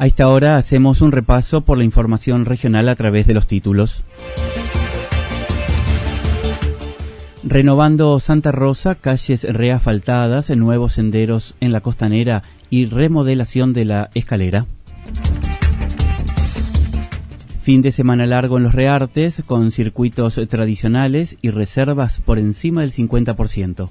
A esta hora hacemos un repaso por la información regional a través de los títulos. Renovando Santa Rosa, calles reafaltadas, nuevos senderos en la costanera y remodelación de la escalera. Fin de semana largo en los reartes, con circuitos tradicionales y reservas por encima del 50%.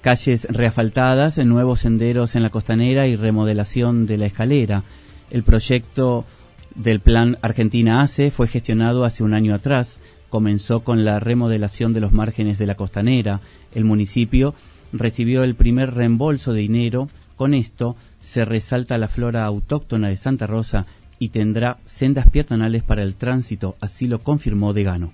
calles reafaltadas, nuevos senderos en la costanera y remodelación de la escalera. El proyecto del Plan Argentina ACE fue gestionado hace un año atrás. Comenzó con la remodelación de los márgenes de la costanera. El municipio recibió el primer reembolso de dinero. Con esto se resalta la flora autóctona de Santa Rosa y tendrá sendas peatonales para el tránsito, así lo confirmó Degano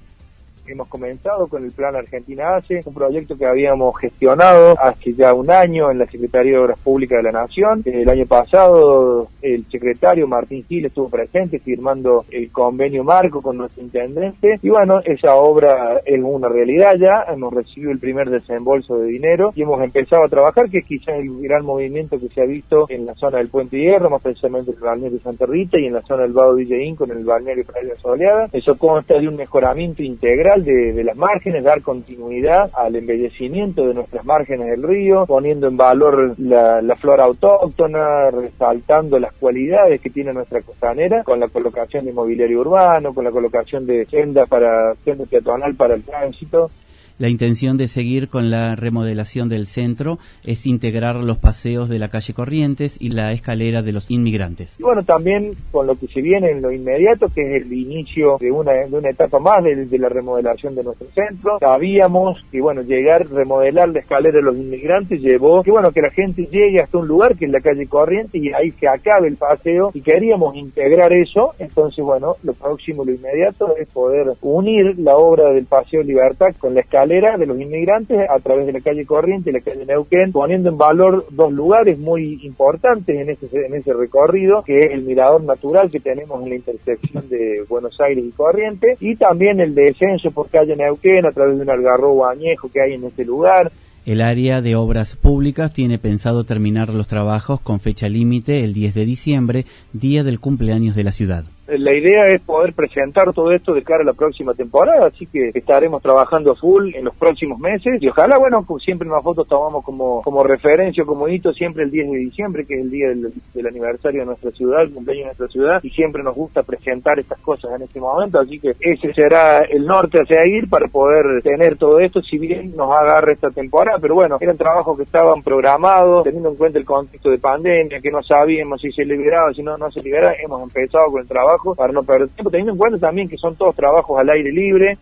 hemos comenzado con el Plan Argentina ACE, un proyecto que habíamos gestionado hace ya un año en la Secretaría de Obras Públicas de la Nación. El año pasado el secretario Martín Gil estuvo presente firmando el convenio marco con nuestro intendente y bueno, esa obra es una realidad ya, hemos recibido el primer desembolso de dinero y hemos empezado a trabajar, que es quizás el gran movimiento que se ha visto en la zona del Puente Hierro, más precisamente en el balneario de Santa Rita y en la zona del Vado Villeín con el balneario Playa Soleada. Eso consta de un mejoramiento integral de, las márgenes, dar continuidad al embellecimiento de nuestras márgenes del río, poniendo en valor la, flora autóctona, resaltando las cualidades que tiene nuestra costanera, con la colocación de mobiliario urbano, con la colocación de senda para senda peatonal para el tránsito. La intención de seguir con la remodelación del centro es integrar los paseos de la calle Corrientes y la escalera de los inmigrantes. Y bueno, también con lo que se viene en lo inmediato, que es el inicio de una, de una etapa más de, la remodelación de nuestro centro. Sabíamos que, bueno, llegar, remodelar la escalera de los inmigrantes llevó que, bueno, que la gente llegue hasta un lugar que es la calle Corrientes y ahí que acabe el paseo y queríamos integrar eso. Entonces, bueno, lo próximo, lo inmediato es poder unir la obra del Paseo Libertad con la escalera de los inmigrantes a través de la calle Corriente y la calle Neuquén, poniendo en valor dos lugares muy importantes en ese, en ese recorrido, que es el mirador natural que tenemos en la intersección de Buenos Aires y Corriente, y también el descenso por calle Neuquén a través de un algarrobo añejo que hay en ese lugar, el área de obras públicas tiene pensado terminar los trabajos con fecha límite el 10 de diciembre, día del cumpleaños de la ciudad la idea es poder presentar todo esto de cara a la próxima temporada, así que estaremos trabajando full en los próximos meses y ojalá, bueno, siempre en las fotos tomamos como, como referencia, como hito, siempre el 10 de diciembre, que es el día del, aniversario de nuestra ciudad, el cumpleaños de nuestra ciudad, y siempre nos gusta presentar estas cosas en este momento, así que ese será el norte a seguir para poder tener todo esto, si bien nos agarre esta temporada, pero bueno, eran trabajos que estaban programados, teniendo en cuenta el contexto de pandemia, que no sabíamos si se liberaba, si no, no se liberaba, hemos empezado con el trabajo para no perder tiempo, teniendo en cuenta también que son todos trabajos al aire libre.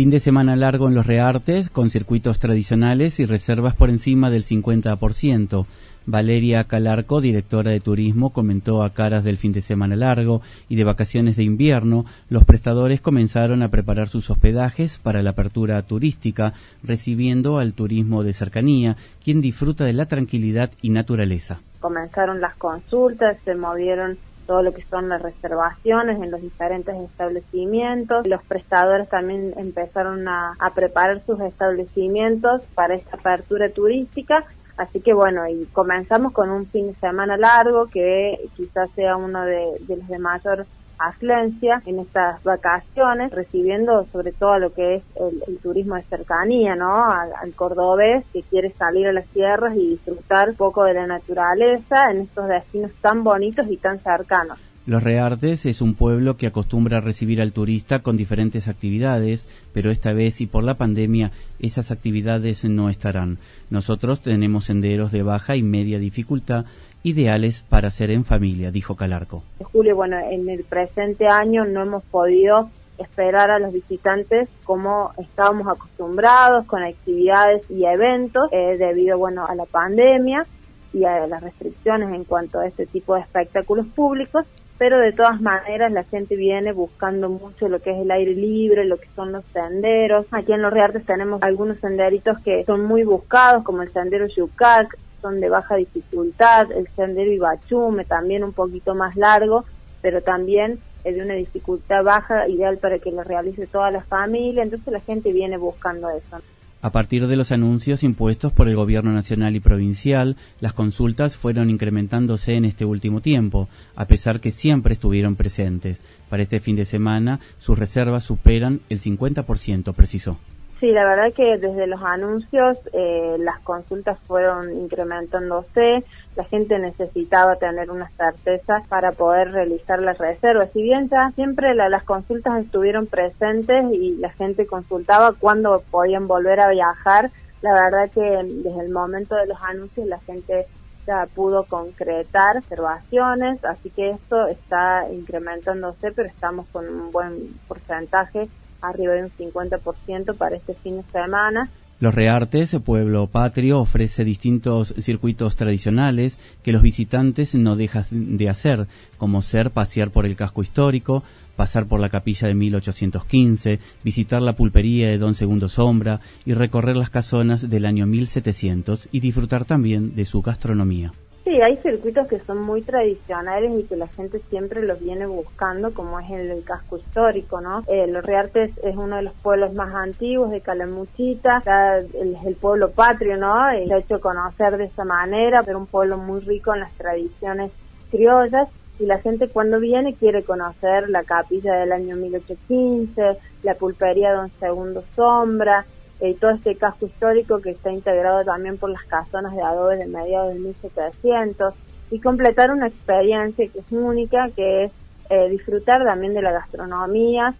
Fin de semana largo en los Reartes, con circuitos tradicionales y reservas por encima del 50%. Valeria Calarco, directora de turismo, comentó a caras del fin de semana largo y de vacaciones de invierno, los prestadores comenzaron a preparar sus hospedajes para la apertura turística, recibiendo al turismo de cercanía, quien disfruta de la tranquilidad y naturaleza. Comenzaron las consultas, se movieron todo lo que son las reservaciones en los diferentes establecimientos. Los prestadores también empezaron a, preparar sus establecimientos para esta apertura turística Así que bueno, y comenzamos con un fin de semana largo que quizás sea uno de, los de mayor afluencia en estas vacaciones, recibiendo sobre todo lo que es el, turismo de cercanía, ¿no? Al, cordobés que quiere salir a las tierras y disfrutar un poco de la naturaleza en estos destinos tan bonitos y tan cercanos. Los Reartes es un pueblo que acostumbra a recibir al turista con diferentes actividades, pero esta vez y por la pandemia esas actividades no estarán. Nosotros tenemos senderos de baja y media dificultad ideales para hacer en familia, dijo Calarco. Julio, bueno, en el presente año no hemos podido esperar a los visitantes como estábamos acostumbrados con actividades y eventos eh, debido bueno a la pandemia y a las restricciones en cuanto a este tipo de espectáculos públicos pero de todas maneras la gente viene buscando mucho lo que es el aire libre, lo que son los senderos. Aquí en Los Reartes tenemos algunos senderitos que son muy buscados, como el sendero Yucac, son de baja dificultad, el sendero Ibachume, también un poquito más largo, pero también es de una dificultad baja, ideal para que lo realice toda la familia, entonces la gente viene buscando eso. A partir de los anuncios impuestos por el gobierno nacional y provincial, las consultas fueron incrementándose en este último tiempo, a pesar que siempre estuvieron presentes. Para este fin de semana, sus reservas superan el 50%, precisó. Sí, la verdad que desde los anuncios eh, las consultas fueron incrementándose, la gente necesitaba tener una certeza para poder realizar las reservas. Si bien siempre las consultas estuvieron presentes y la gente consultaba cuándo podían volver a viajar, la verdad que desde el momento de los anuncios la gente ya pudo concretar observaciones, así que esto está incrementándose, pero estamos con un buen porcentaje arriba de un 50% para este fin de semana. Los Reartes, pueblo patrio, ofrece distintos circuitos tradicionales que los visitantes no dejan de hacer, como ser pasear por el casco histórico, pasar por la capilla de 1815, visitar la pulpería de Don Segundo Sombra y recorrer las casonas del año 1700 y disfrutar también de su gastronomía. Sí, hay circuitos que son muy tradicionales y que la gente siempre los viene buscando, como es el, casco histórico, ¿no? Eh, Los Reartes es uno de los pueblos más antiguos de Calamuchita, es el pueblo patrio, ¿no? Y se ha hecho conocer de esa manera, pero un pueblo muy rico en las tradiciones criollas y la gente cuando viene quiere conocer la capilla del año 1815, la pulpería Don Segundo Sombra, y todo este casco histórico que está integrado también por las casonas de adobe de mediados de 1700 y completar una experiencia que es única, que es eh, disfrutar también de la gastronomía.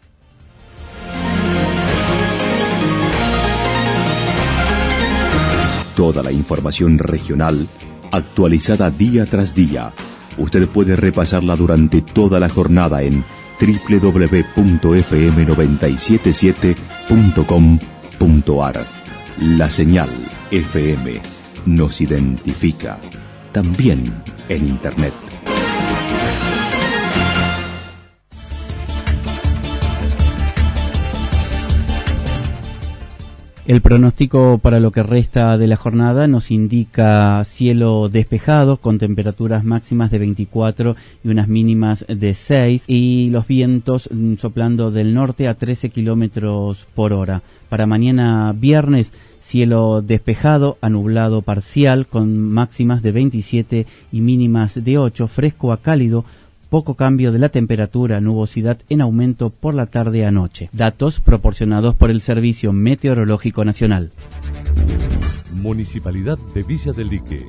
Toda la información regional actualizada día tras día. Usted puede repasarla durante toda la jornada en www.fm977.com la señal FM nos identifica también en Internet. El pronóstico para lo que resta de la jornada nos indica cielo despejado con temperaturas máximas de 24 y unas mínimas de 6 y los vientos mm, soplando del norte a 13 kilómetros por hora. Para mañana viernes cielo despejado, anublado parcial con máximas de 27 y mínimas de 8, fresco a cálido poco cambio de la temperatura, nubosidad en aumento por la tarde a noche. Datos proporcionados por el Servicio Meteorológico Nacional. Municipalidad de Villa del Lique.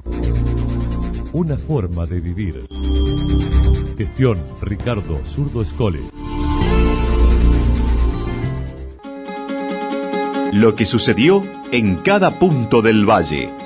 Una forma de vivir. Gestión Ricardo Zurdo Escole. Lo que sucedió en cada punto del valle.